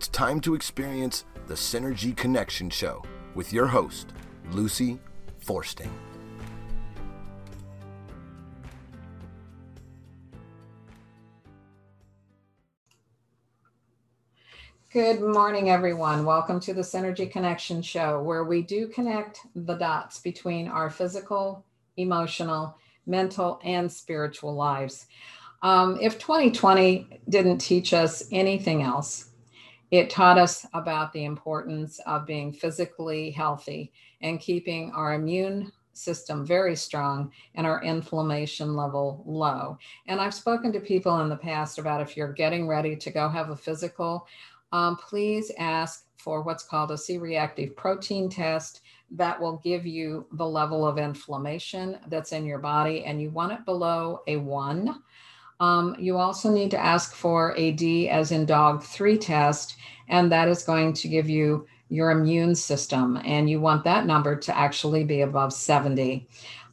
It's time to experience the Synergy Connection Show with your host, Lucy Forsting. Good morning, everyone. Welcome to the Synergy Connection Show, where we do connect the dots between our physical, emotional, mental, and spiritual lives. Um, if 2020 didn't teach us anything else, it taught us about the importance of being physically healthy and keeping our immune system very strong and our inflammation level low. And I've spoken to people in the past about if you're getting ready to go have a physical, um, please ask for what's called a C reactive protein test that will give you the level of inflammation that's in your body, and you want it below a one. Um, you also need to ask for a D as in dog three test, and that is going to give you your immune system, and you want that number to actually be above 70.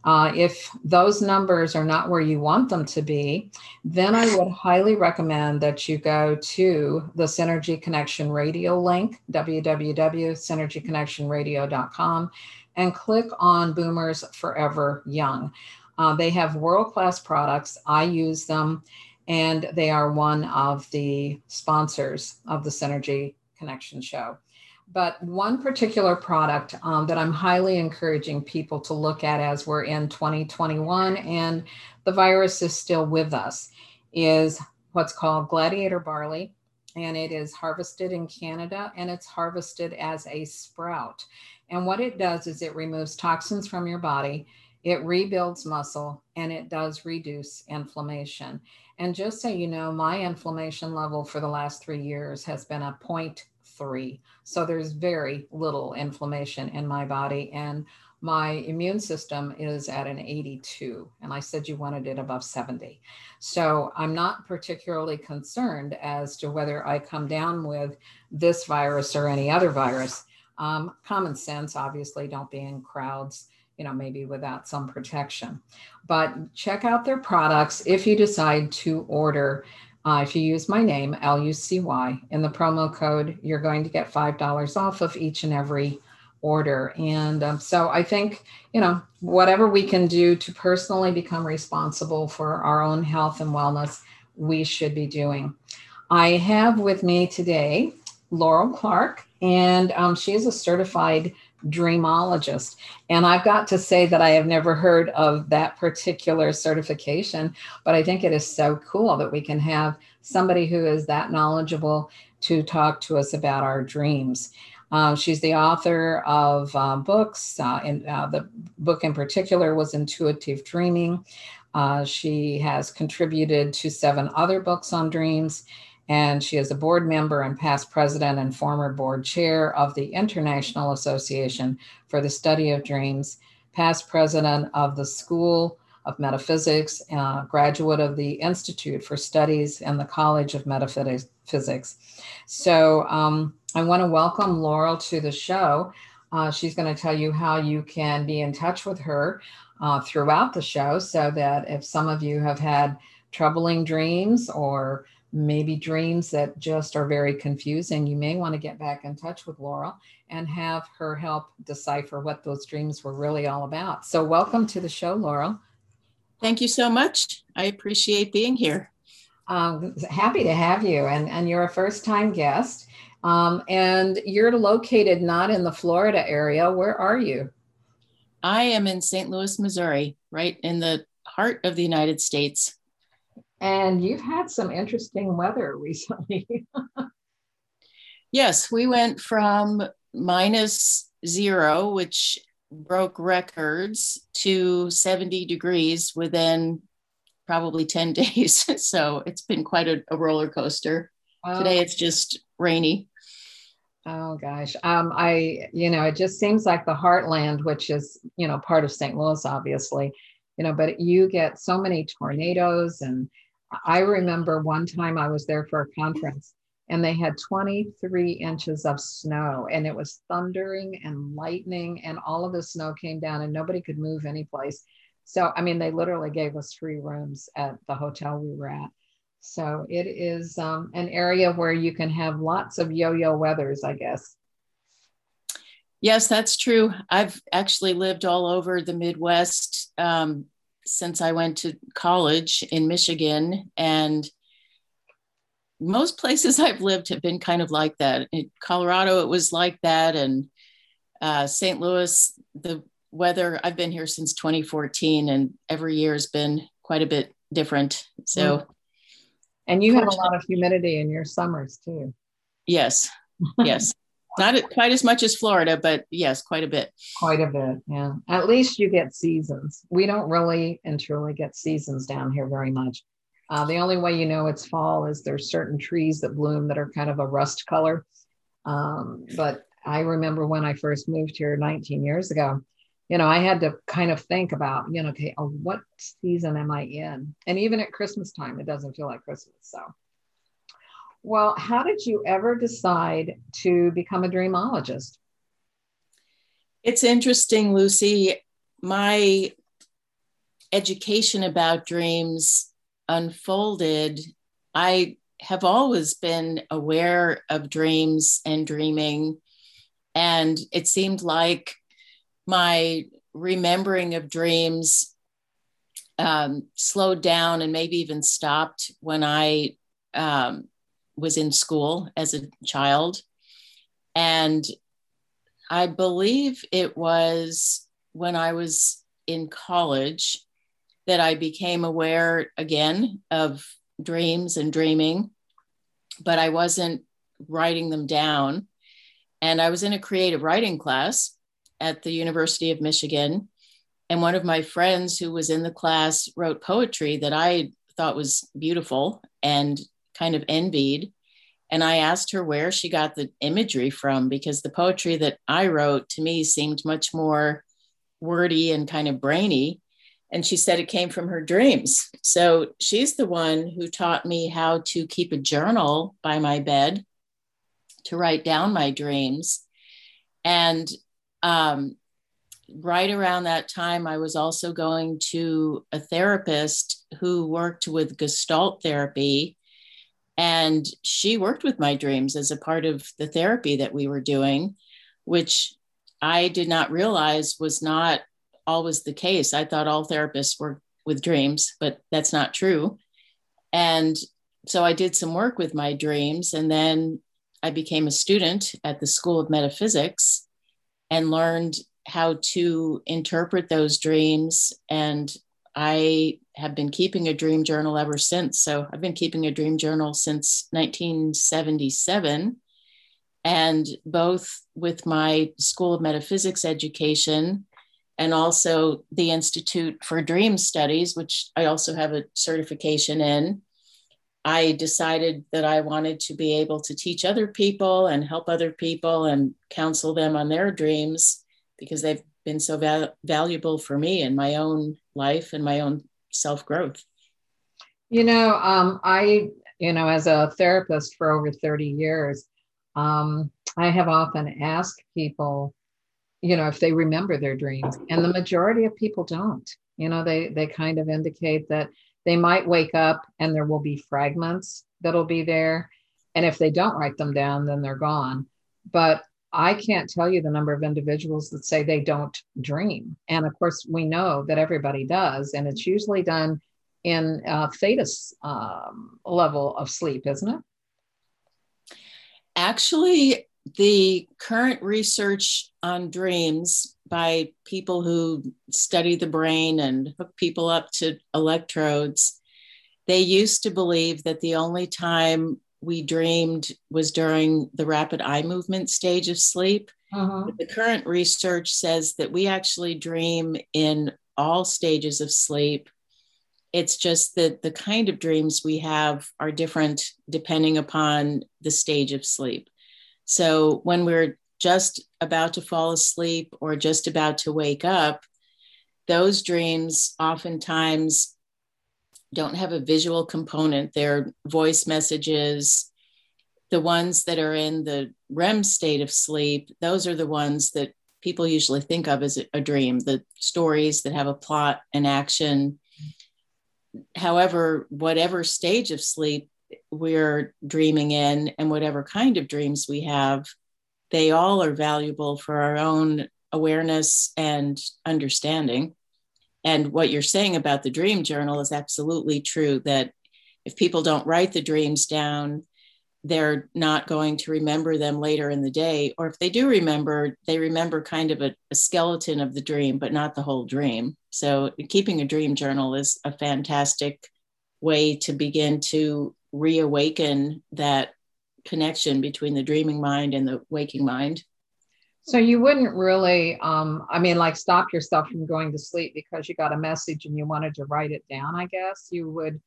Uh, if those numbers are not where you want them to be, then I would highly recommend that you go to the Synergy Connection Radio link, www.synergyconnectionradio.com, and click on Boomers Forever Young. Uh, they have world class products. I use them, and they are one of the sponsors of the Synergy Connection Show. But one particular product um, that I'm highly encouraging people to look at as we're in 2021 and the virus is still with us is what's called gladiator barley. And it is harvested in Canada and it's harvested as a sprout. And what it does is it removes toxins from your body, it rebuilds muscle, and it does reduce inflammation. And just so you know, my inflammation level for the last three years has been a point three. So there's very little inflammation in my body. And my immune system is at an 82. And I said you wanted it above 70. So I'm not particularly concerned as to whether I come down with this virus or any other virus. Um, common sense, obviously, don't be in crowds you know, maybe without some protection. But check out their products if you decide to order uh, if you use my name, L U C Y, in the promo code, you're going to get $5 off of each and every order. And um, so I think, you know, whatever we can do to personally become responsible for our own health and wellness, we should be doing. I have with me today Laurel Clark, and um, she is a certified dreamologist. And I've got to say that I have never heard of that particular certification, but I think it is so cool that we can have somebody who is that knowledgeable to talk to us about our dreams. Uh, she's the author of uh, books, uh, and uh, the book in particular was Intuitive Dreaming. Uh, she has contributed to seven other books on dreams and she is a board member and past president and former board chair of the International Association for the Study of Dreams, past president of the School of Metaphysics, uh, graduate of the Institute for Studies and the College of Metaphysics. So um, I want to welcome Laurel to the show. Uh, she's going to tell you how you can be in touch with her uh, throughout the show so that if some of you have had troubling dreams or maybe dreams that just are very confusing, you may want to get back in touch with Laurel and have her help decipher what those dreams were really all about. So, welcome to the show, Laurel. Thank you so much. I appreciate being here. Um, happy to have you, and, and you're a first time guest. Um, and you're located not in the Florida area. Where are you? I am in St. Louis, Missouri, right in the heart of the United States. And you've had some interesting weather recently. yes, we went from minus zero, which broke records, to 70 degrees within probably 10 days. so it's been quite a, a roller coaster. Oh. Today it's just rainy. Oh gosh. Um, I, you know, it just seems like the heartland, which is, you know, part of St. Louis, obviously, you know, but you get so many tornadoes and I remember one time I was there for a conference and they had 23 inches of snow and it was thundering and lightning and all of the snow came down and nobody could move any place. So, I mean, they literally gave us free rooms at the hotel we were at. So it is um, an area where you can have lots of yo yo weathers, I guess. Yes, that's true. I've actually lived all over the Midwest um, since I went to college in Michigan. And most places I've lived have been kind of like that. In Colorado, it was like that. And uh, St. Louis, the weather, I've been here since 2014, and every year has been quite a bit different. So, mm. and you have a lot of humidity in your summers too. Yes, yes. Not quite as much as Florida, but yes, quite a bit. Quite a bit, yeah. At least you get seasons. We don't really and truly get seasons down here very much. Uh, the only way you know it's fall is there's certain trees that bloom that are kind of a rust color. Um, but I remember when I first moved here 19 years ago, you know, I had to kind of think about, you know, okay, oh, what season am I in? And even at Christmas time, it doesn't feel like Christmas. So well, how did you ever decide to become a dreamologist? It's interesting, Lucy. My education about dreams unfolded. I have always been aware of dreams and dreaming. And it seemed like my remembering of dreams um, slowed down and maybe even stopped when I um, was in school as a child. And I believe it was when I was in college that I became aware again of dreams and dreaming, but I wasn't writing them down. And I was in a creative writing class at the University of Michigan. And one of my friends who was in the class wrote poetry that I thought was beautiful. And kind of envied. And I asked her where she got the imagery from because the poetry that I wrote to me seemed much more wordy and kind of brainy. And she said it came from her dreams. So she's the one who taught me how to keep a journal by my bed to write down my dreams. And um, right around that time, I was also going to a therapist who worked with Gestalt therapy and she worked with my dreams as a part of the therapy that we were doing, which I did not realize was not always the case. I thought all therapists work with dreams, but that's not true. And so I did some work with my dreams. And then I became a student at the School of Metaphysics and learned how to interpret those dreams and I have been keeping a dream journal ever since. So I've been keeping a dream journal since 1977. And both with my School of Metaphysics education and also the Institute for Dream Studies, which I also have a certification in, I decided that I wanted to be able to teach other people and help other people and counsel them on their dreams because they've been so val- valuable for me in my own life and my own self growth. You know, um, I, you know, as a therapist for over 30 years, um, I have often asked people, you know, if they remember their dreams, and the majority of people don't. You know, they they kind of indicate that they might wake up and there will be fragments that'll be there, and if they don't write them down, then they're gone. But I can't tell you the number of individuals that say they don't dream. And of course, we know that everybody does. And it's usually done in a theta um, level of sleep, isn't it? Actually, the current research on dreams by people who study the brain and hook people up to electrodes, they used to believe that the only time we dreamed was during the rapid eye movement stage of sleep. Uh-huh. The current research says that we actually dream in all stages of sleep. It's just that the kind of dreams we have are different depending upon the stage of sleep. So when we're just about to fall asleep or just about to wake up, those dreams oftentimes don't have a visual component. They're voice messages. The ones that are in the REM state of sleep, those are the ones that people usually think of as a dream, the stories that have a plot and action. however, whatever stage of sleep we're dreaming in and whatever kind of dreams we have, they all are valuable for our own awareness and understanding. And what you're saying about the dream journal is absolutely true that if people don't write the dreams down, they're not going to remember them later in the day. Or if they do remember, they remember kind of a, a, skeleton of the dream, but not the whole dream. So, keeping a dream journal is a fantastic way to begin to reawaken that connection between the dreaming mind and the waking mind. So you wouldn't really, um, I mean, like stop yourself from going to sleep because you got a message and you wanted to write it down. I guess you would.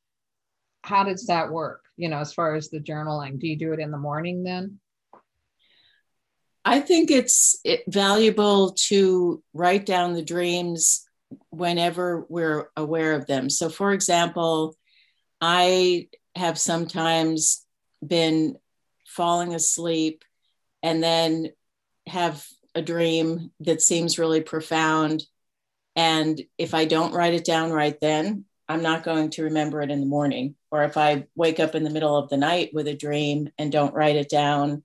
How does that work? You know, as far as the journaling, do you do it in the morning then? I think it's it, valuable to write down the dreams whenever we're aware of them. So, for example, I have sometimes been falling asleep and then have a dream that seems really profound. And if I don't write it down right then, I'm not going to remember it in the morning. Or if I wake up in the middle of the night with a dream and don't write it down,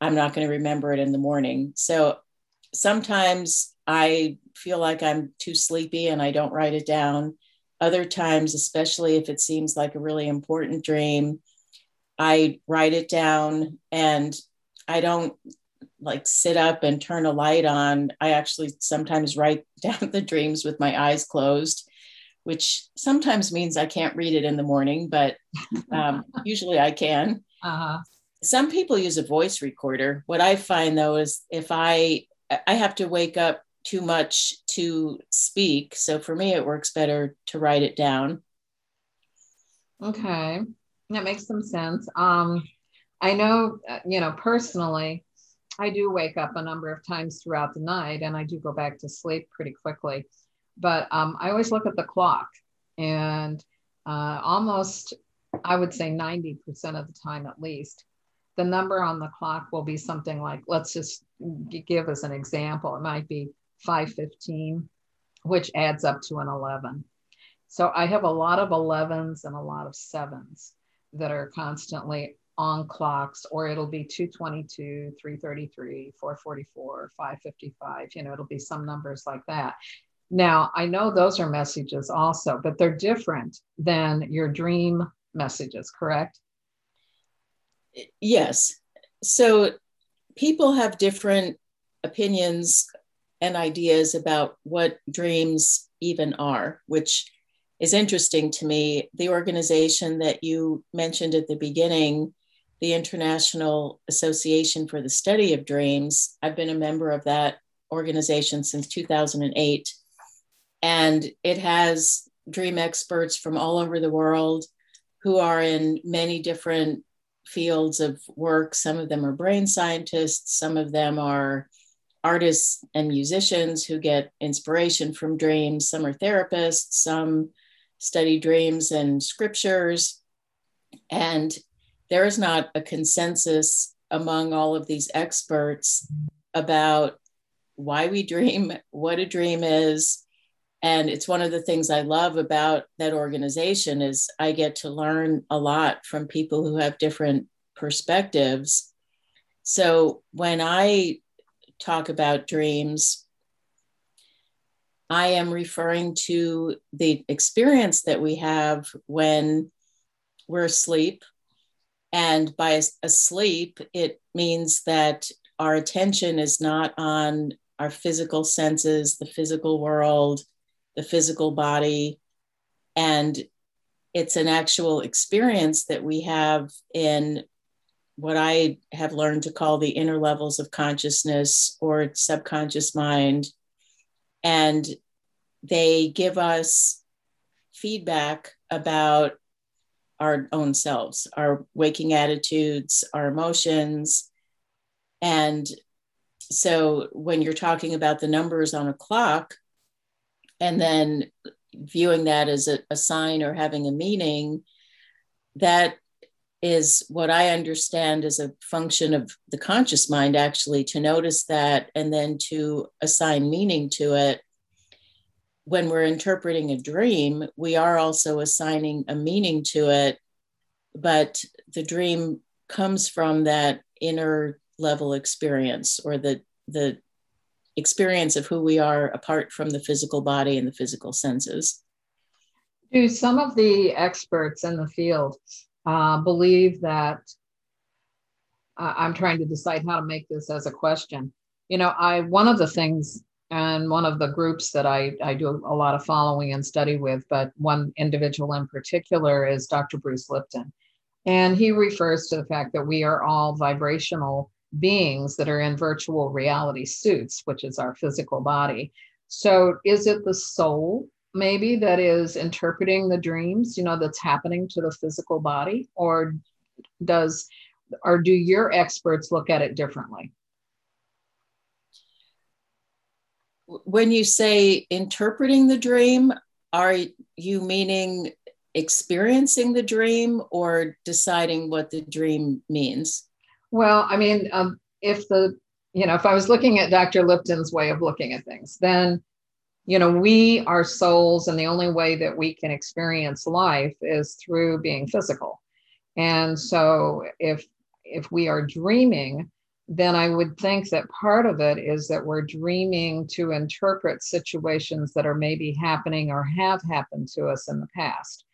I'm not going to remember it in the morning. So sometimes I feel like I'm too sleepy and I don't write it down. Other times, especially if it seems like a really important dream, I write it down and I don't like sit up and turn a light on. I actually sometimes write down the dreams with my eyes closed, which sometimes means I can't read it in the morning, but um, usually I can. Uh-huh. Some people use a voice recorder. What I find though is if I I have to wake up too much to speak. So for me, it works better to write it down. Okay, that makes some sense. Um, I know, uh, you know, personally, I do wake up a number of times throughout the night and I do go back to sleep pretty quickly. But um, I always look at the clock and uh, almost, I would say 90% of the time at least, the number on the clock will be something like, let's just give us an example. It might be 515, which adds up to an 11. So I have a lot of 11s and a lot of sevens that are constantly on clocks, or it'll be 222, 333, 444, 555. You know, it'll be some numbers like that. Now, I know those are messages also, but they're different than your dream messages, correct? Yes. So people have different opinions and ideas about what dreams even are, which is interesting to me. The organization that you mentioned at the beginning, the International Association for the Study of Dreams, I've been a member of that organization since 2008. And it has dream experts from all over the world who are in many different fields of work. Some of them are brain scientists, some of them are artists and musicians who get inspiration from dreams. Some are therapists, some study dreams and scriptures. And there is not a consensus among all of these experts about why we dream, what a dream is. And it's one of the things I love about that organization is I get to learn a lot from people who have different perspectives. So when I talk about dreams, I am referring to the experience that we have when we're asleep. And by asleep, it means that our attention is not on our physical senses, the physical world, the physical body. And it's an actual experience that we have in what I have learned to call the inner levels of consciousness or subconscious mind. And they give us feedback about our own selves, our waking attitudes, our emotions. And so when you're talking about the numbers on a clock and then viewing that as a, a sign or having a meaning, that is what I understand as a function of the conscious mind, actually, to notice that and then to assign meaning to it. When we're interpreting a dream, we are also assigning a meaning to it, but the dream comes from that inner level experience or the the experience of who we are apart from the physical body and the physical senses. Do some of the experts in the field uh, believe that? Uh, I'm trying to decide how to make this as a question. You know, I one of the things and one of the groups that I, I do a lot of following and study with, but one individual in particular is Dr. Bruce Lipton. And he refers to the fact that we are all vibrational beings that are in virtual reality suits, which is our physical body. So, is it the soul maybe that is interpreting the dreams, you know, that's happening to the physical body? Or does, or do your experts look at it differently? When you say interpreting the dream, are you meaning experiencing the dream or deciding what the dream means? Well, I mean, um, if the, you know, if I was looking at Dr. Lipton's way of looking at things, then, you know, we are souls, and the only way that we can experience life is through being physical. And so if if we are dreaming, then I would think that part of it is that we're dreaming to interpret situations that are maybe happening or have happened to us in the past.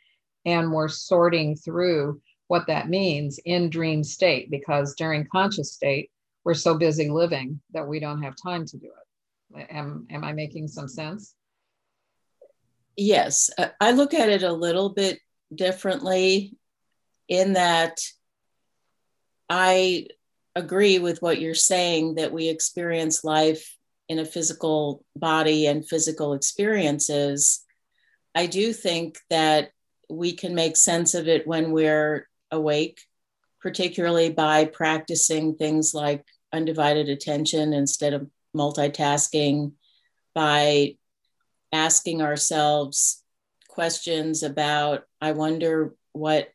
And we're sorting through what that means in dream state because during conscious state we're so busy living that we don't have time to do it. Am, am i making some sense? Yes. Uh, I look at it a little bit differently in that i agree with what you're saying that we experience life in a physical body and physical experiences i do think that we can make sense of it when we're awake, particularly by practicing things like undivided attention instead of multitasking, by asking ourselves questions about, I wonder what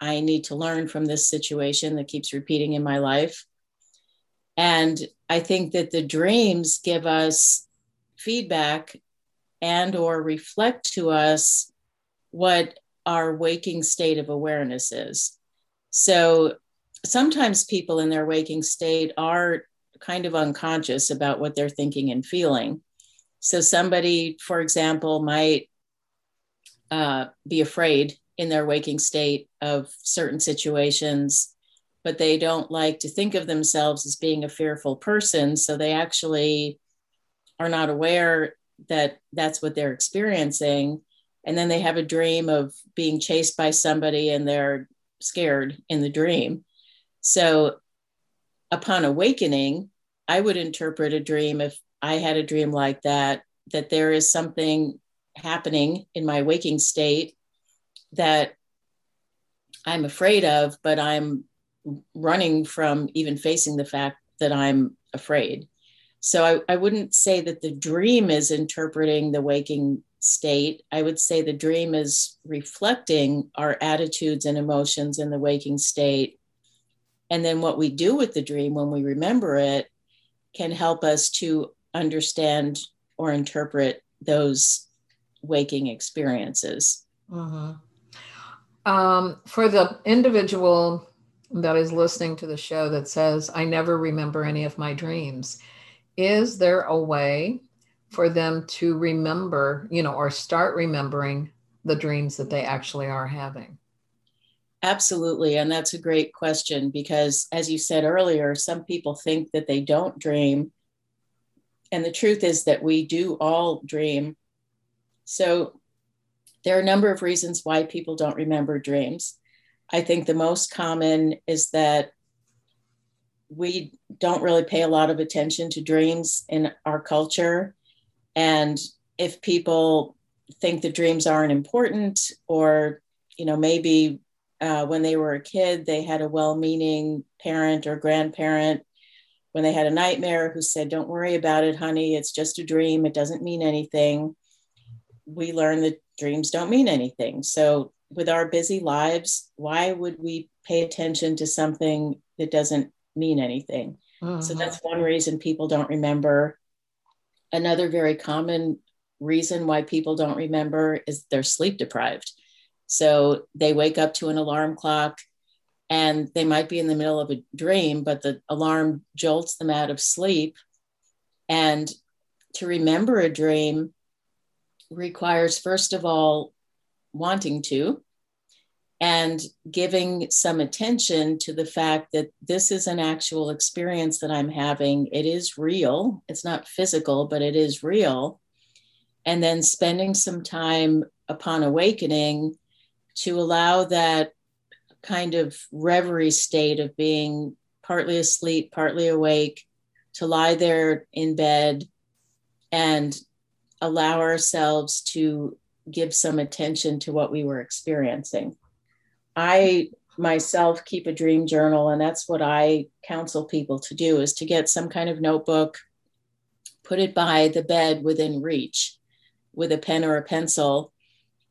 I need to learn from this situation that keeps repeating in my life. And I think that the dreams give us feedback and or reflect to us what our waking state of awareness is. So sometimes people in their waking state are kind of unconscious about what they're thinking and feeling. So somebody, for example, might uh, be afraid in their waking state of certain situations, but they don't like to think of themselves as being a fearful person. So they actually are not aware that that's what they're experiencing and then they have a dream of being chased by somebody and they're scared in the dream. So upon awakening, I would interpret a dream if I had a dream like that, that there is something happening in my waking state that I'm afraid of, but I'm running from even facing the fact that I'm afraid. So I, I wouldn't say that the dream is interpreting the waking state, I would say the dream is reflecting our attitudes and emotions in the waking state. And then what we do with the dream when we remember it can help us to understand or interpret those waking experiences. Mm-hmm. Um, for the individual that is listening to the show that says, I never remember any of my dreams, is there a way for them to remember, you know, or start remembering the dreams that they actually are having? Absolutely. And that's a great question because, as you said earlier, some people think that they don't dream. And the truth is that we do all dream. So, there are a number of reasons why people don't remember dreams. I think the most common is that we don't really pay a lot of attention to dreams in our culture. And if people think the dreams aren't important, or, you know, maybe uh, when they were a kid, they had a well meaning parent or grandparent when they had a nightmare who said, Don't worry about it, honey, it's just a dream, it doesn't mean anything. We learn that dreams don't mean anything. So, with our busy lives, why would we pay attention to something that doesn't mean anything? So, mm-hmm. that's one reason people don't remember Another very common reason why people don't remember is they're sleep deprived. So they wake up to an alarm clock and they might be in the middle of a dream, but the alarm jolts them out of sleep. And to remember a dream requires, first of all, wanting to, and giving some attention to the fact that this is an actual experience that I'm having. It is real. It's not physical, but it is real. And then spending some time upon awakening to allow that kind of reverie state of being partly asleep, partly awake, to lie there in bed and allow ourselves to give some attention to what we were experiencing. I myself keep a dream journal and that's what I counsel people to do is to get some kind of notebook, put it by the bed within reach with a pen or a pencil.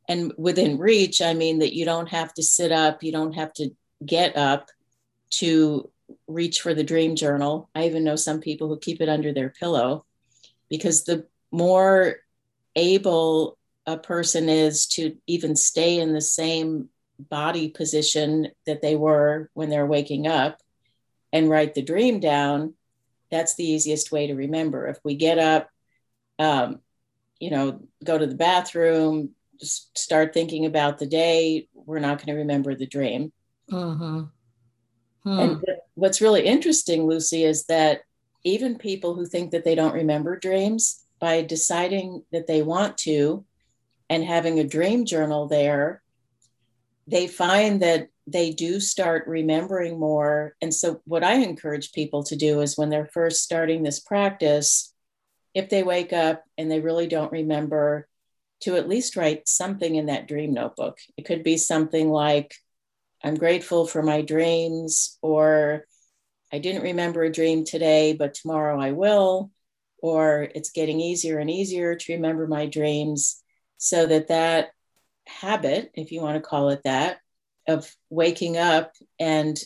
And within reach, I mean that you don't have to sit up, you don't have to get up to reach for the dream journal. I even know some people who keep it under their pillow because the more able a person is to even stay in the same body position that they were when they're waking up and write the dream down, that's the easiest way to remember. If we get up, um, you know, go to the bathroom, just start thinking about the day, we're not going to remember the dream. Mm-hmm. Hmm. And what's really interesting, Lucy, is that even people who think that they don't remember dreams, by deciding that they want to and having a dream journal there, they find that they do start remembering more. And so, what I encourage people to do is when they're first starting this practice, if they wake up and they really don't remember, to at least write something in that dream notebook. It could be something like, I'm grateful for my dreams, or I didn't remember a dream today, but tomorrow I will, or it's getting easier and easier to remember my dreams so that that habit, if you want to call it that, of waking up and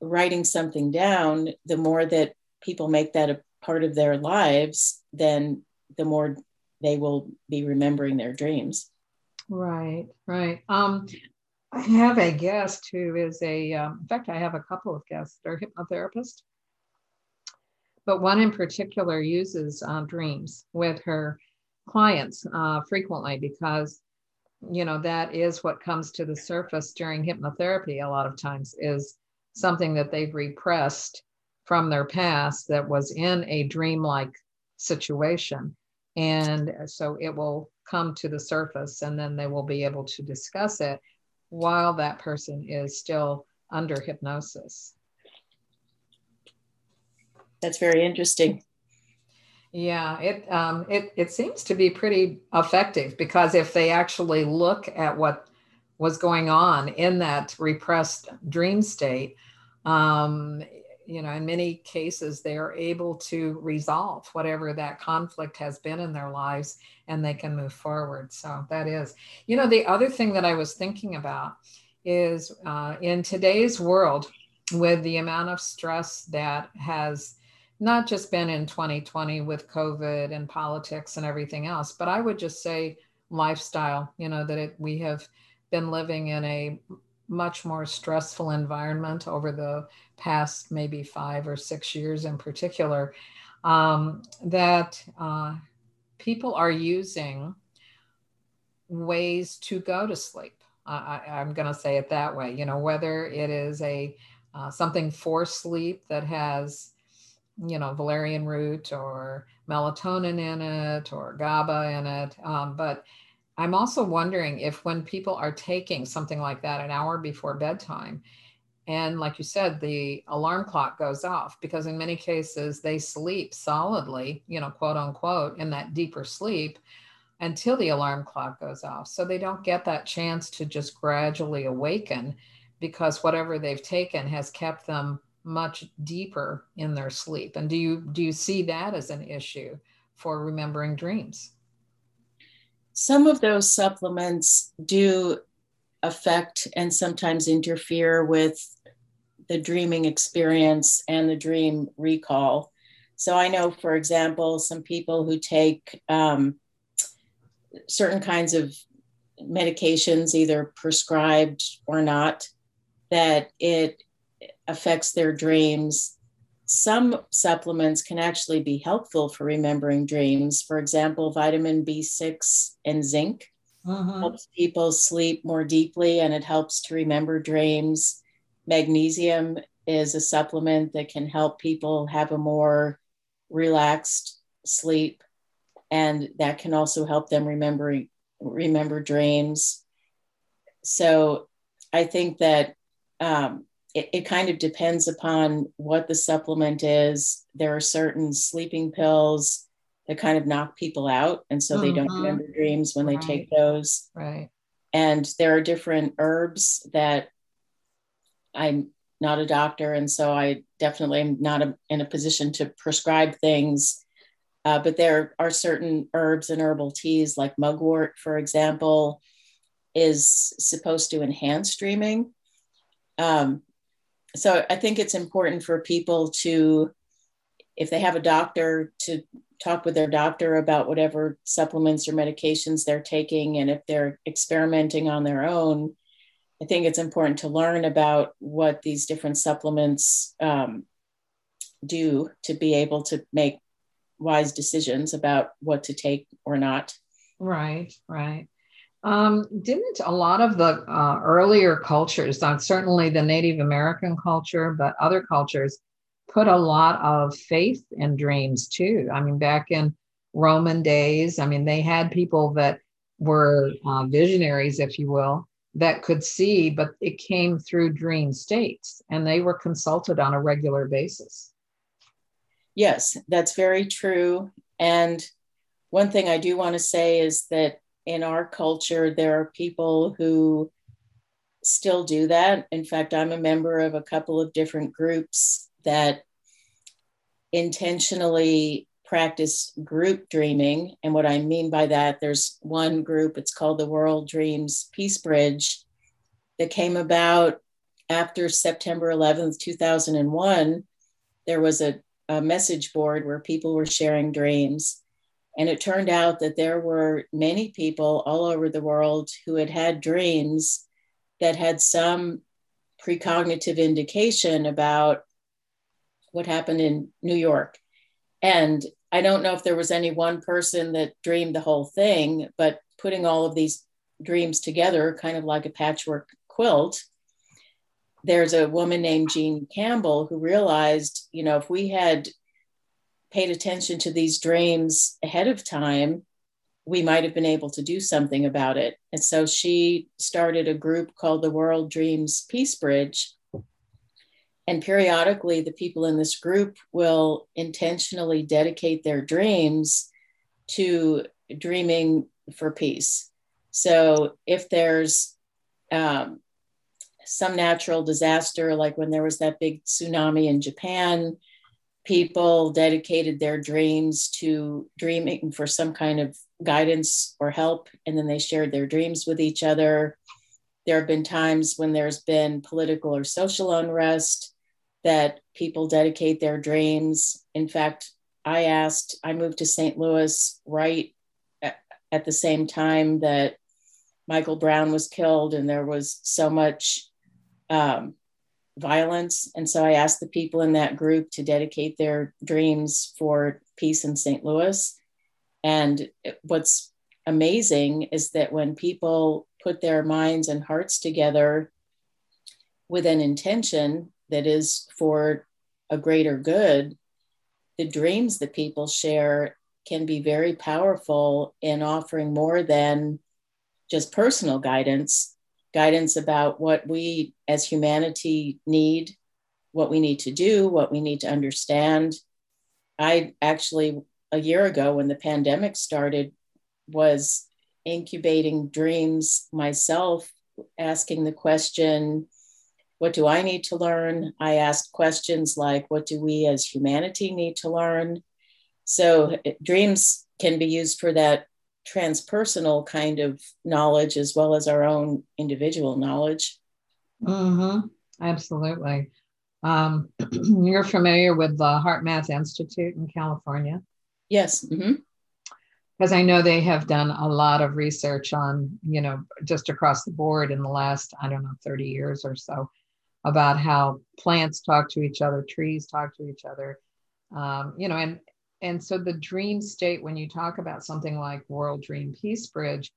writing something down, the more that people make that a part of their lives, then the more they will be remembering their dreams. Right, right. Um, I have a guest who is a, um, in fact, I have a couple of guests. They're hypnotherapists, but one in particular uses uh, dreams with her clients uh, frequently because you know that is what comes to the surface during hypnotherapy a lot of times is something that they've repressed from their past that was in a dreamlike situation. And so it will come to the surface and then they will be able to discuss it while that person is still under hypnosis that's very interesting yeah, it um, it it seems to be pretty effective because if they actually look at what was going on in that repressed dream state, um, you know, in many cases they are able to resolve whatever that conflict has been in their lives, and they can move forward. So that is, you know, the other thing that I was thinking about is uh, in today's world with the amount of stress that has not just been in 2020 with COVID and politics and everything else, but I would just say lifestyle, you know, that it, we have been living in a much more stressful environment over the past maybe five or six years in particular, um, that uh, people are using ways to go to sleep. I, am going to say it that way. You know, whether it is a uh, something for sleep that has you know, valerian root or melatonin in it or GABA in it. Um, but I'm also wondering if when people are taking something like that an hour before bedtime, and like you said, the alarm clock goes off because in many cases they sleep solidly, you know, quote unquote, in that deeper sleep until the alarm clock goes off. So they don't get that chance to just gradually awaken because whatever they've taken has kept them much deeper in their sleep? And do you do you see that as an issue for remembering dreams? Some of those supplements do affect and sometimes interfere with the dreaming experience and the dream recall. So i know for example some people who take um, certain kinds of medications, either prescribed or not, that it affects their dreams. Some supplements can actually be helpful for remembering dreams. For example, vitamin B6 and zinc uh-huh. helps people sleep more deeply and it helps to remember dreams. Magnesium is a supplement that can help people have a more relaxed sleep and that can also help them remember remember dreams so i think that um, it, it kind of depends upon what the supplement is there are certain sleeping pills that kind of knock people out and so mm-hmm. they don't mm-hmm. remember dreams when right. they take those right and there are different herbs that i'm not a doctor and so i definitely am not a, in a position to prescribe things uh, but there are certain herbs and herbal teas, like mugwort, for example, is supposed to enhance dreaming. Um, so I think it's important for people to, if they have a doctor, to talk with their doctor about whatever supplements or medications they're taking. And if they're experimenting on their own, I think it's important to learn about what these different supplements um, do to be able to make wise decisions about what to take or not. Right, right. Um, didn't a lot of the uh, earlier cultures, not certainly the Native American culture, but other cultures, put a lot of faith in dreams too? I mean, back in Roman days, I mean, they had people that were uh, visionaries, if you will, that could see, but it came through dream states and they were consulted on a regular basis. Yes, that's very true. And one thing I do want to say is that in our culture, there are people who still do that. In fact, I'm a member of a couple of different groups that intentionally practice group dreaming. And what I mean by that, there's one group, it's called the World Dreams Peace Bridge, that came about after September 11th, 2001. There was a a message board where people were sharing dreams. And it turned out that there were many people all over the world who had had dreams that had some precognitive indication about what happened in New York. And I don't know if there was any one person that dreamed the whole thing, but putting all of these dreams together, kind of like a patchwork quilt, there's a woman named Jean Campbell who realized, you know, if we had paid attention to these dreams ahead of time, we might have been able to do something about it. And so she started a group called the World Dreams Peace Bridge. And periodically, the people in this group will intentionally dedicate their dreams to dreaming for peace. So if there's um, some natural disaster, like when there was that big tsunami in Japan, people dedicated their dreams to dreaming for some kind of guidance or help, and then they shared their dreams with each other. There have been times when there's been political or social unrest that people dedicate their dreams. In fact, I asked, I moved to St. Louis right at the same time that Michael Brown was killed, and there was so much um, violence. And so I asked the people in that group to dedicate their dreams for peace in St. Louis. And what's amazing is that when people put their minds and hearts together with an intention that is for a greater good, the dreams that people share can be very powerful in offering more than just personal guidance, guidance about what we as humanity need, what we need to do, what we need to understand. I actually, a year ago when the pandemic started, was incubating dreams myself, asking the question, what do I need to learn? I asked questions like, what do we as humanity need to learn? So, eh, dreams can be used for that transpersonal kind of knowledge as well as our own individual knowledge. Mm-hmm. Absolutely. Um, you're familiar with the HeartMath Institute in California? Yes. Mm-hmm. because I know they have done a lot of research on, you know, just across the board in the last, I don't know, 30 years or so about how plants talk to each other, trees talk to each other, um, you know, and and so the dream state, when you talk about something like World Dream Peace Bridge,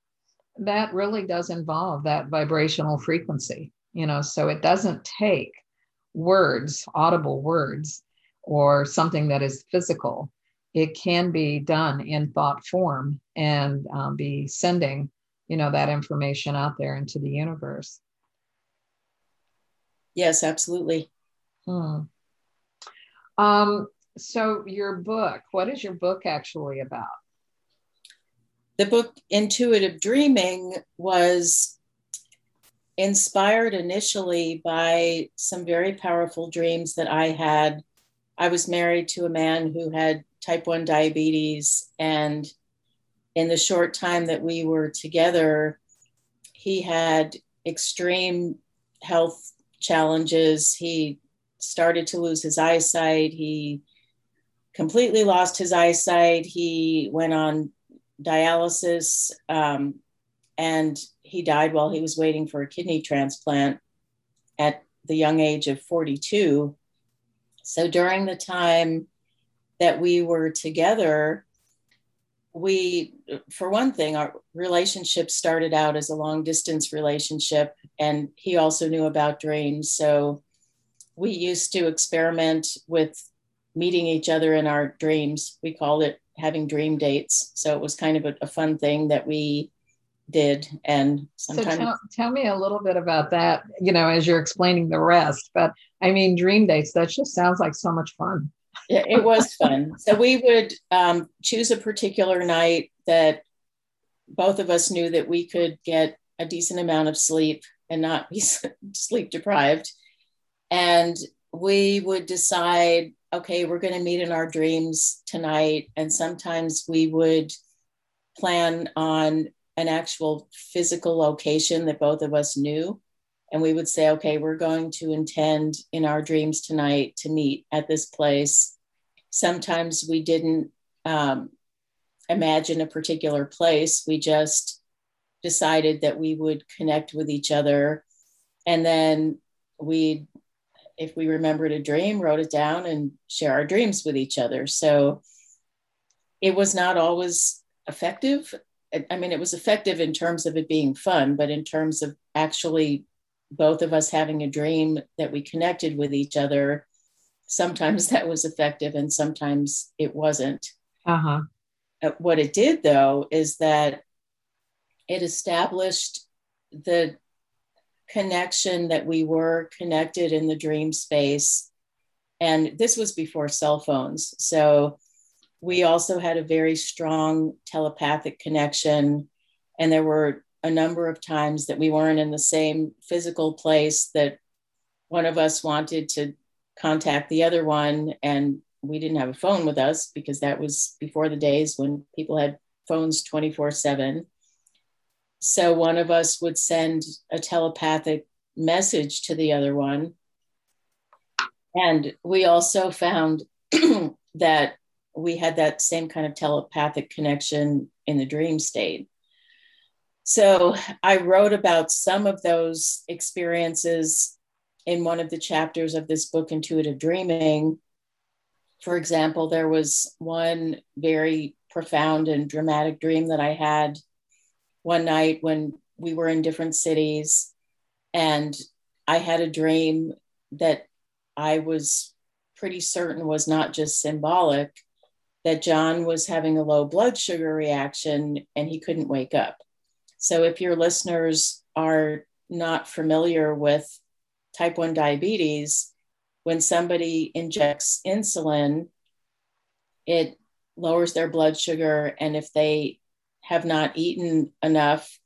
that really does involve that vibrational frequency, you know, so it doesn't take words, audible words, or something that is physical. It can be done in thought form and um, be sending, you know, that information out there into the universe. Yes, absolutely. Hmm. Um, so your book, what is your book actually about? The book Intuitive Dreaming was inspired initially by some very powerful dreams that I had. I was married to a man who had type 1 diabetes, and in the short time that we were together, he had extreme health challenges. He started to lose his eyesight. He completely lost his eyesight. He went on dialysis um, and he died while he was waiting for a kidney transplant at the young age of 42. So during the time that we were together, we, for one thing, our relationship started out as a long distance relationship, and he also knew about dreams. So we used to experiment with meeting each other in our dreams. We called it having dream dates. So it was kind of a, a fun thing that we did. And sometimes. So tell, tell, me a little bit about that, you know, as you're explaining the rest. But I mean, dream dates, that just sounds like so much fun. yeah, it was fun. So we would um, choose a particular night that both of us knew that we could get a decent amount of sleep and not be sleep deprived. And we would decide okay, we're going to meet in our dreams tonight. And sometimes we would plan on an actual physical location that both of us knew. And we would say, okay, we're going to intend in our dreams tonight to meet at this place. Sometimes we didn't um, imagine a particular place. We just decided that we would connect with each other. And then we'd if we remembered a dream, wrote it down and share our dreams with each other. So it was not always effective. I mean, it was effective in terms of it being fun, but in terms of actually both of us having a dream that we connected with each other, sometimes that was effective and sometimes it wasn't. Uh-huh. Uh, what it did, though, is that it established the connection that we were connected in the dream space. And this was before cell phones. So we also had a very strong telepathic connection. And there were a number of times that we weren't in the same physical place that one of us wanted to contact the other one and we didn't have a phone with us because that was before the days when people had phones 24 7 so one of us would send a telepathic message to the other one. And we also found that we had that same kind of telepathic connection in the dream state. So I wrote about some of those experiences in one of the chapters of this book, Intuitive Dreaming. For example, there was one very profound and dramatic dream that I had one night when we were in different cities and I had a dream that I was pretty certain was not just symbolic, that John was having a low blood sugar reaction and he couldn't wake up. So, if your listeners are not familiar with type 1 diabetes, when somebody injects insulin, it lowers their blood sugar. And if they have not eaten enough,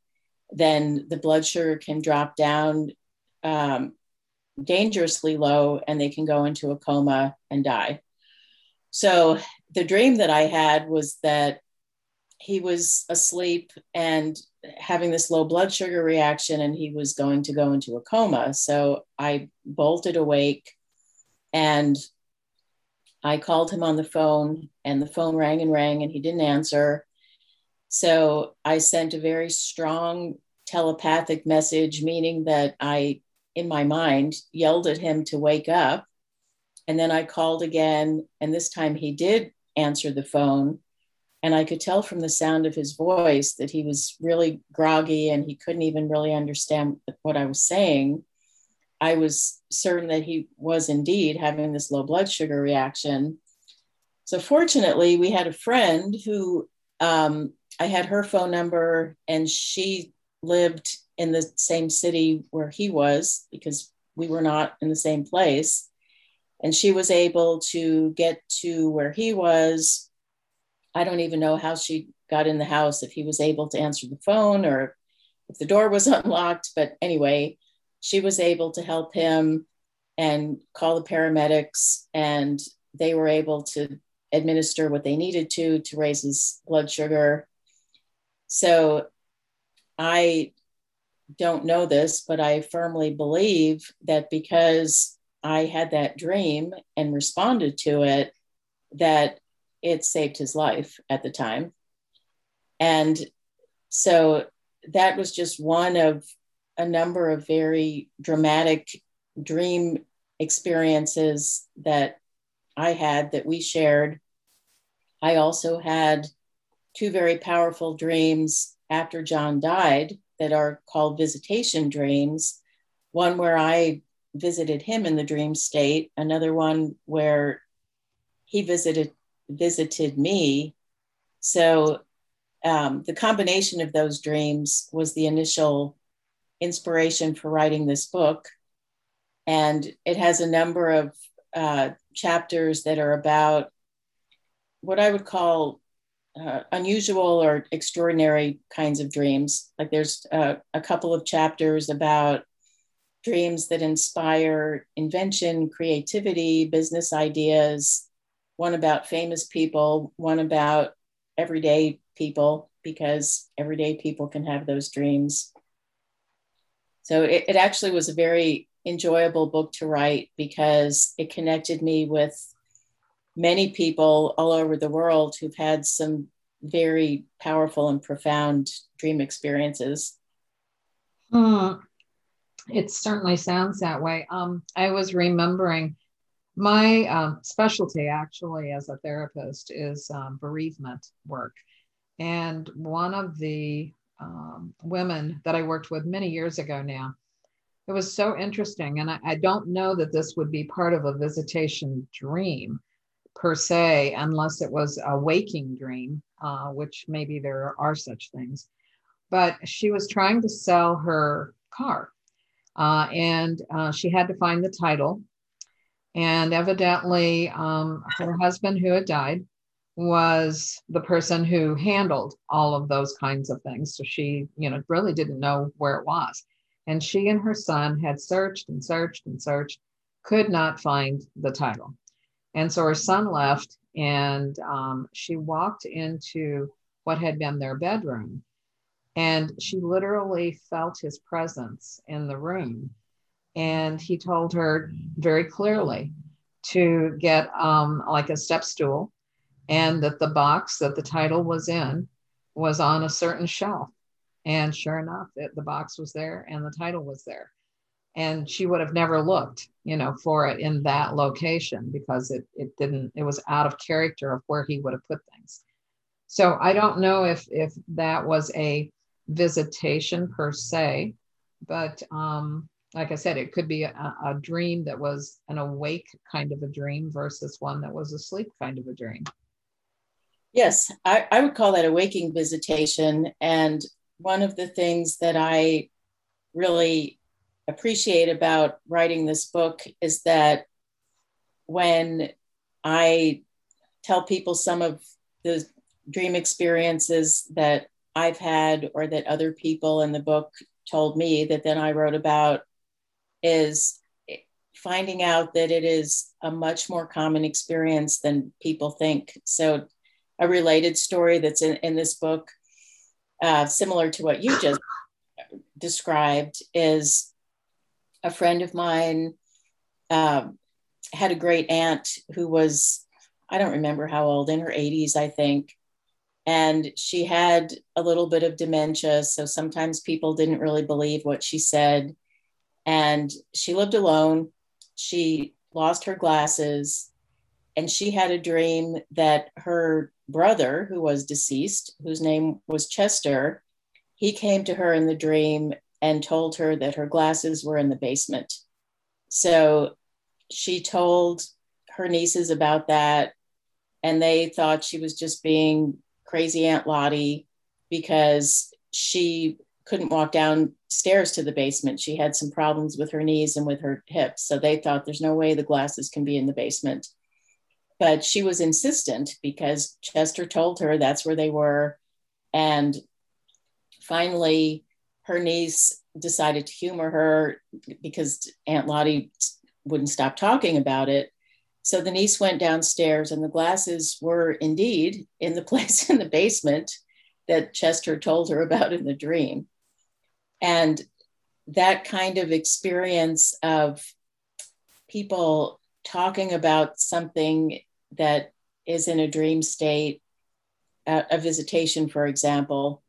then the blood sugar can drop down um, dangerously low and they can go into a coma and die. So the dream that I had was that he was asleep and having this low blood sugar reaction and he was going to go into a coma. So I bolted awake and I called him on the phone and the phone rang and rang and he didn't answer. So I sent a very strong telepathic message, meaning that I, in my mind, yelled at him to wake up. And then I called again, and this time he did answer the phone. And I could tell from the sound of his voice that he was really groggy and he couldn't even really understand what I was saying. I was certain that he was indeed having this low blood sugar reaction. So, fortunately, we had a friend who um, I had her phone number, and she lived in the same city where he was because we were not in the same place. And she was able to get to where he was. I don't even know how she got in the house, if he was able to answer the phone or if the door was unlocked. But anyway, she was able to help him and call the paramedics, and they were able to administer what they needed to to raise his blood sugar. So I don't know this, but I firmly believe that because I had that dream and responded to it, that it saved his life at the time. And so that was just one of a number of very dramatic dream experiences that I had that we shared. I also had two very powerful dreams after John died that are called visitation dreams. One where I visited him in the dream state, another one where he visited visited me. So um, the combination of those dreams was the initial inspiration for writing this book. And it has a number of uh, chapters that are about what I would call uh, unusual or extraordinary kinds of dreams. Like there's uh, a couple of chapters about dreams that inspire invention, creativity, business ideas, one about famous people, one about everyday people, because everyday people can have those dreams. So it, it actually was a very enjoyable book to write because it connected me with many people all over the world who've had some very powerful and profound dream experiences. Hmm. It certainly sounds that way. Um, I was remembering my um, specialty actually as a therapist is um, bereavement work. And one of the um, women that I worked with many years ago now, it was so interesting. And I, I don't know that this would be part of a visitation dream per se, unless it was a waking dream, uh, which maybe there are such things. But she was trying to sell her car uh, and uh, she had to find the title. And evidently, um, her husband, who had died, was the person who handled all of those kinds of things. So she, you know, really didn't know where it was. And she and her son had searched and searched and searched, could not find the title. And so her son left, and um, she walked into what had been their bedroom. And she literally felt his presence in the room. And he told her very clearly to get um, like a step stool and that the box that the title was in was on a certain shelf. And sure enough, it, the box was there and the title was there. And she would have never looked you know for it in that location because it it didn't it was out of character of where he would have put things. So i don't know if if that was a visitation per se but um like i said it could be a, a dream that was an awake kind of a dream versus one that was a sleep kind of a dream. Yes i, I would call that a waking visitation. And one of the things that i really appreciate about writing this book is that when I tell people some of the dream experiences that I've had or that other people in the book told me that then I wrote about is finding out that it is a much more common experience than people think. So, a related story that's in, in this book, uh, similar to what you just described, is a friend of mine um, had a great aunt who was, I don't remember how old, in her 80s, I think. and she had a little bit of dementia. So sometimes people didn't really believe what she said. And she lived alone. She lost her glasses. And she had a dream that her brother, who was deceased, whose name was Chester, he came to her in the dream and told her that her glasses were in the basement. So she told her nieces about that, and they thought she was just being crazy Aunt Lottie because she couldn't walk downstairs to the basement. She had some problems with her knees and with her hips. So they thought there's no way the glasses can be in the basement. But she was insistent because Chester told her that's where they were. And finally, her niece decided to humor her because Aunt Lottie wouldn't stop talking about it. So the niece went downstairs, and the glasses were indeed in the place in the basement that Chester told her about in the dream. And that kind of experience of people talking about something that is in a dream state, a visitation, for example,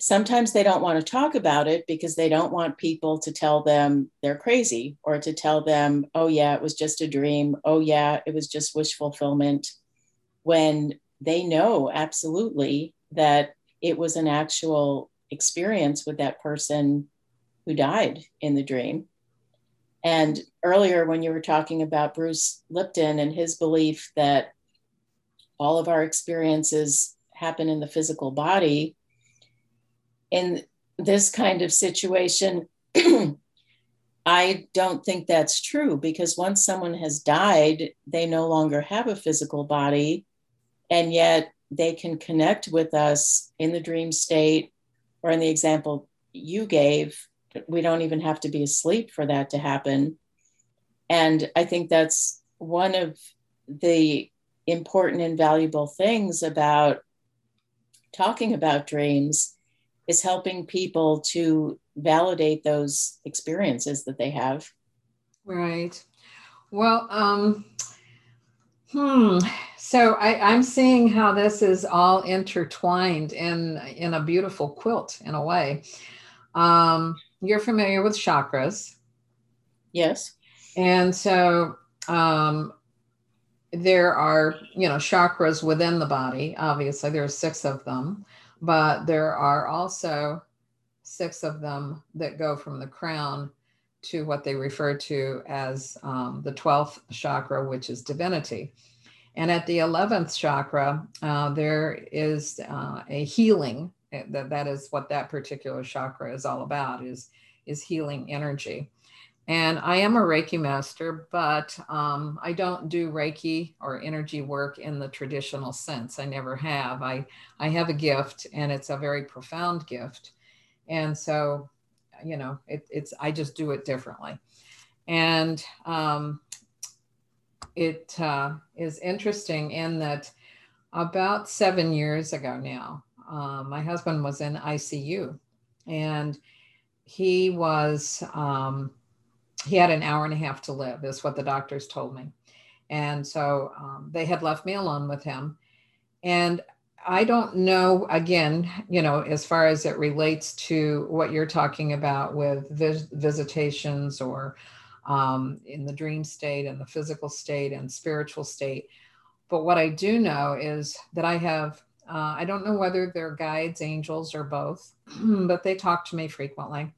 sometimes they don't want to talk about it because they don't want people to tell them they're crazy or to tell them, oh, yeah, it was just a dream. Oh, yeah, it was just wish fulfillment. When they know absolutely that it was an actual experience with that person who died in the dream. And earlier, when you were talking about Bruce Lipton and his belief that all of our experiences happen in the physical body, in this kind of situation, I don't think that's true because once someone has died, they no longer have a physical body. And yet they can connect with us in the dream state, or in the example you gave, we don't even have to be asleep for that to happen. And I think that's one of the important and valuable things about talking about dreams is helping people to validate those experiences that they have. Right. Well, um, hmm. So I, I'm seeing how this is all intertwined in in a beautiful quilt in a way. Um, you're familiar with chakras. Yes. And so um, there are, you know, chakras within the body. Obviously, there are six of them but there are also six of them that go from the crown to what they refer to as um, the 12th chakra, which is divinity. And at the 11th chakra, uh, there is uh, a healing. Eh, that, that is what that particular chakra is all about is, is healing energy. And I am a Reiki master, but um, I don't do Reiki or energy work in the traditional sense. I never have. I, I have a gift, and it's a very profound gift. And so, you know, it, it's I just do it differently. And um, it uh, is interesting in that about seven years ago now, uh, my husband was in ICU, and he was. Um, he had an hour and a half to live, is what the doctors told me. And so um, they had left me alone with him. And I don't know, again, you know, as far as it relates to what you're talking about with vis- visitations or um, in the dream state and the physical state and spiritual state. But what I do know is that I have, uh, I don't know whether they're guides, angels, or both, but they talk to me frequently.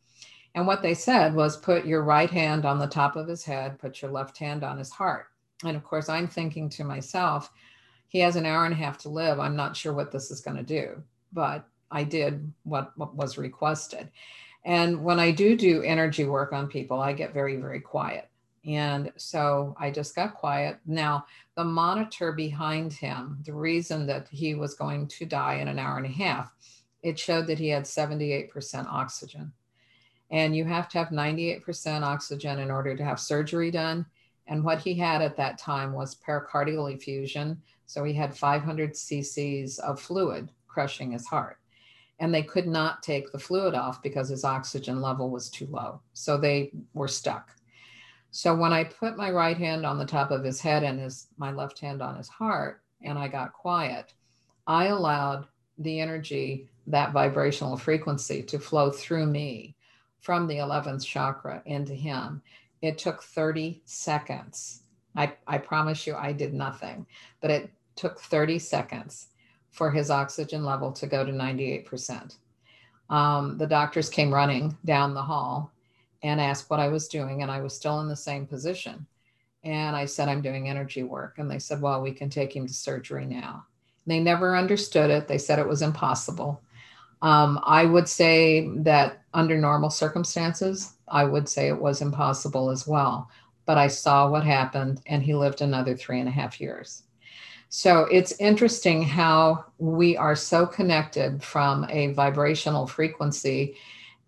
And what they said was put your right hand on the top of his head, put your left hand on his heart. And of course, I'm thinking to myself, he has an hour and a half to live. I'm not sure what this is going to do, but I did what, what was requested. And when I do do energy work on people, I get very, very quiet. And so I just got quiet. Now, the monitor behind him, the reason that he was going to die in an hour and a half, it showed that he had 78% oxygen and you have to have 98% oxygen in order to have surgery done. And what he had at that time was pericardial effusion. So he had 500 cc's of fluid crushing his heart. And they could not take the fluid off because his oxygen level was too low. So they were stuck. So when I put my right hand on the top of his head and his my left hand on his heart and I got quiet, I allowed the energy, that vibrational frequency to flow through me from the 11th chakra into him. It took 30 seconds. I, I promise you, I did nothing, but it took 30 seconds for his oxygen level to go to 98%. Um, the doctors came running down the hall and asked what I was doing, and I was still in the same position. And I said, I'm doing energy work. And they said, Well, we can take him to surgery now. They never understood it. They said it was impossible. Um, I would say that under normal circumstances, I would say it was impossible as well. But I saw what happened, and he lived another three and a half years. So it's interesting how we are so connected from a vibrational frequency,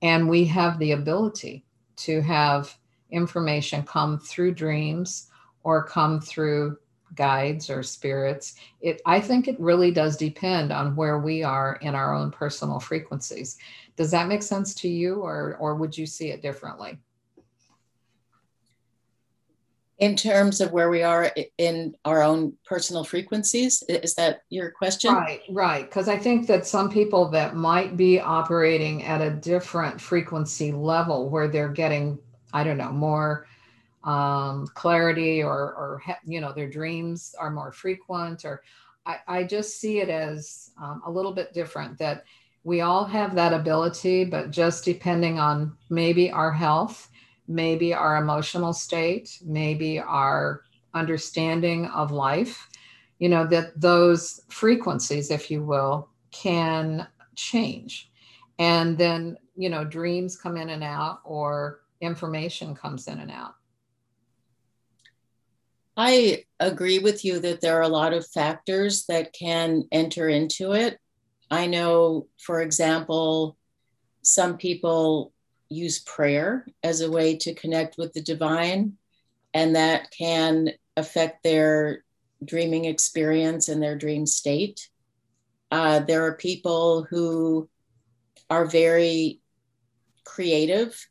and we have the ability to have information come through dreams or come through guides or spirits. It i think it really does depend on where we are in our own personal frequencies. Does that make sense to you or or would you see it differently in terms of where we are in our own personal frequencies? Is that your question? Right right. Because i think that some people that might be operating at a different frequency level where they're getting i don't know more um, clarity or, or, you know, their dreams are more frequent or I, I just see it as um, a little bit different that we all have that ability, but just depending on maybe our health, maybe our emotional state, maybe our understanding of life, you know, that those frequencies, if you will, can change. And then, you know, dreams come in and out or information comes in and out. I agree with you that there are a lot of factors that can enter into it. I know, for example, some people use prayer as a way to connect with the divine, and that can affect their dreaming experience and their dream state. Uh, there are people who are very creative,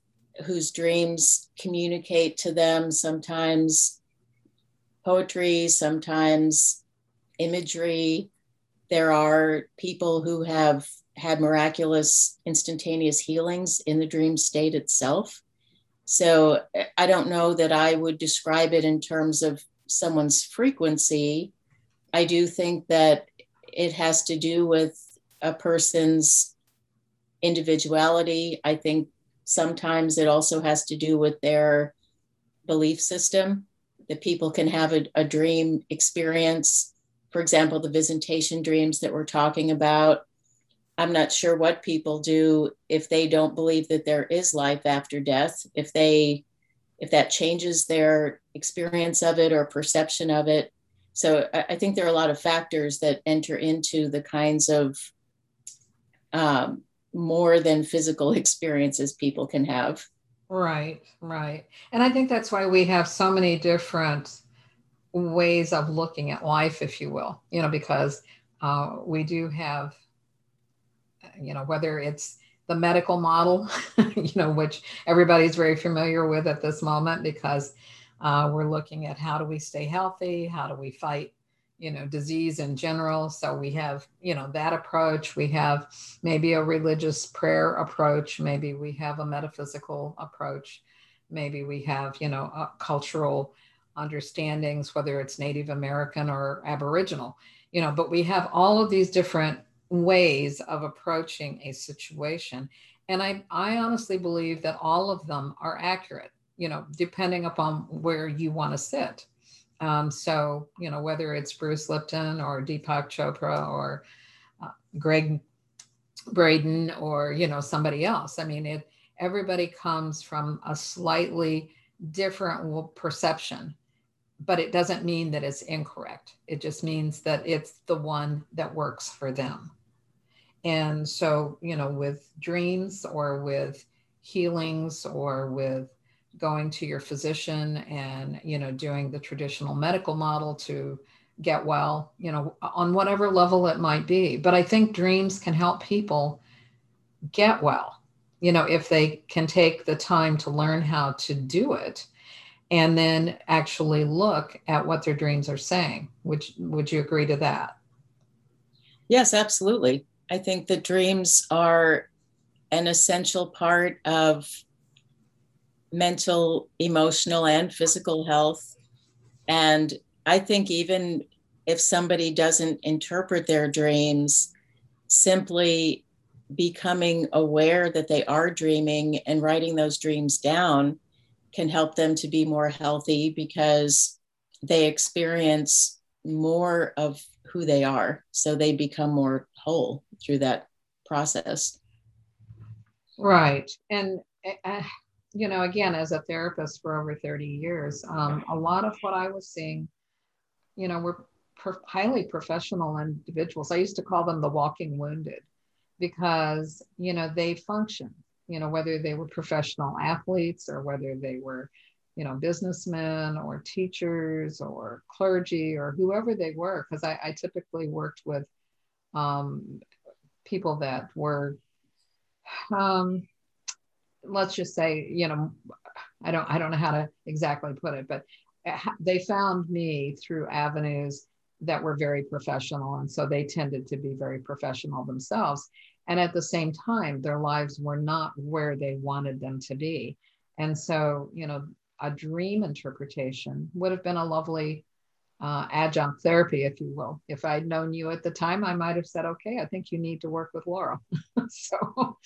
whose dreams communicate to them sometimes poetry, sometimes imagery. There are people who have had miraculous instantaneous healings in the dream state itself. So I don't know that I would describe it in terms of someone's frequency. I do think that it has to do with a person's individuality. I think sometimes it also has to do with their belief system that people can have a, a dream experience. For example, the visitation dreams that we're talking about. I'm not sure what people do if they don't believe that there is life after death, if they if that changes their experience of it or perception of it. So I, think there are a lot of factors that enter into the kinds of um, more than physical experiences people can have. Right, right. And I think that's why we have so many different ways of looking at life, if you will, you know, because uh, we do have, you know, whether it's the medical model, you know, which everybody's very familiar with at this moment because uh, we're looking at how do we stay healthy, how do we fight you know disease in general. So we have you know that approach. We have maybe a religious prayer approach. Maybe we have a metaphysical approach. Maybe we have you know cultural understandings whether it's native american or aboriginal you know but we have all of these different ways of approaching a situation and i i honestly believe that all of them are accurate you know depending upon where you want to sit um, so, you know, whether it's Bruce Lipton or Deepak Chopra or uh, Gregg Braden or, you know, somebody else, I mean, it, everybody comes from a slightly different perception, but it doesn't mean that it's incorrect. It just means that it's the one that works for them. And so, you know, with dreams or with healings or with going to your physician and you know doing the traditional medical model to get well you know on whatever level it might be. But i think dreams can help people get well you know if they can take the time to learn how to do it and then actually look at what their dreams are saying. Would would you agree to that? Yes, absolutely. I think the dreams are an essential part of mental, emotional, and physical health. And I think even if somebody doesn't interpret their dreams, simply becoming aware that they are dreaming and writing those dreams down can help them to be more healthy because they experience more of who they are. So they become more whole through that process. Right. And, uh, you know, again, as a therapist for over 30 years, um, a lot of what I was seeing, you know, were pro- highly professional individuals. I used to call them the walking wounded because, you know, they function, you know, whether they were professional athletes or whether they were, you know, businessmen or teachers or clergy or whoever they were, because I, I, typically worked with um, people that were, um, let's just say, you know, I don't, I don't know how to exactly put it, but they found me through avenues that were very professional. And so they tended to be very professional themselves. And at the same time, their lives were not where they wanted them to be. And so, you know, a dream interpretation would have been a lovely uh, adjunct therapy, if you will. If I'd known you at the time, I might have said, okay, I think you need to work with Laurel. so,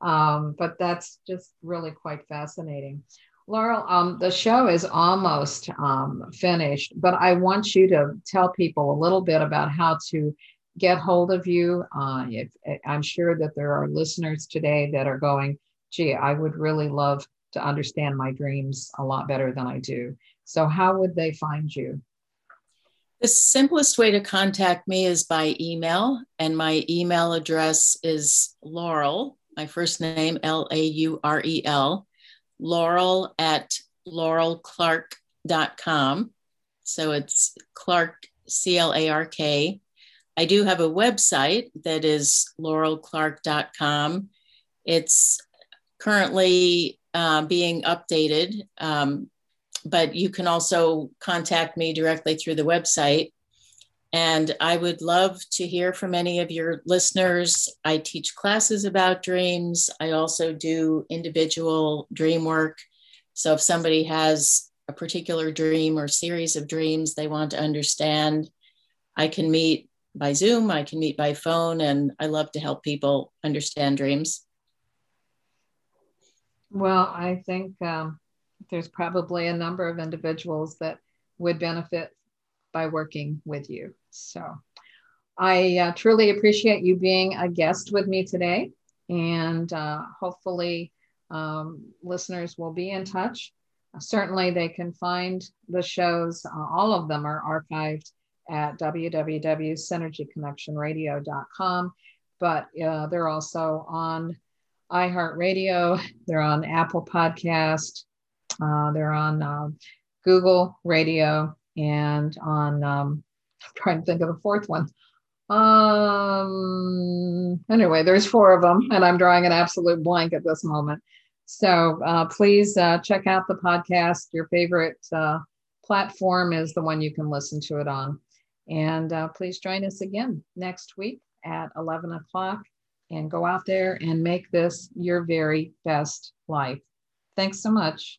um, but that's just really quite fascinating. Laurel, um, the show is almost um, finished, but I want you to tell people a little bit about how to get hold of you. Uh, if, I'm sure that there are listeners today that are going, gee, I would really love to understand my dreams a lot better than I do. So, how would they find you? The simplest way to contact me is by email, and my email address is Laurel, my first name, L A U R E L, laurel at laurelclark.com. So it's Clark, C L A R K. I do have a website that is laurelclark.com. It's currently uh, being updated, um, but you can also contact me directly through the website. And I would love to hear from any of your listeners. I teach classes about dreams. I also do individual dream work. So if somebody has a particular dream or series of dreams they want to understand, I can meet by Zoom, I can meet by phone, and I love to help people understand dreams. Well, I think um, there's probably a number of individuals that would benefit by working with you. So I uh, truly appreciate you being a guest with me today. And uh, hopefully, um, listeners will be in touch. Certainly, they can find the shows, uh, all of them are archived at www.synergyconnectionradio.com. But uh, they're also on iHeartRadio, they're on Apple Podcast, uh, they're on Google Radio, and on um, I'm trying to think of the fourth one. Um, anyway, there's four of them, and I'm drawing an absolute blank at this moment. So uh, please uh, check out the podcast. Your favorite uh, platform is the one you can listen to it on. And uh, please join us again next week at 11 o'clock and go out there and make this your very best life. Thanks so much.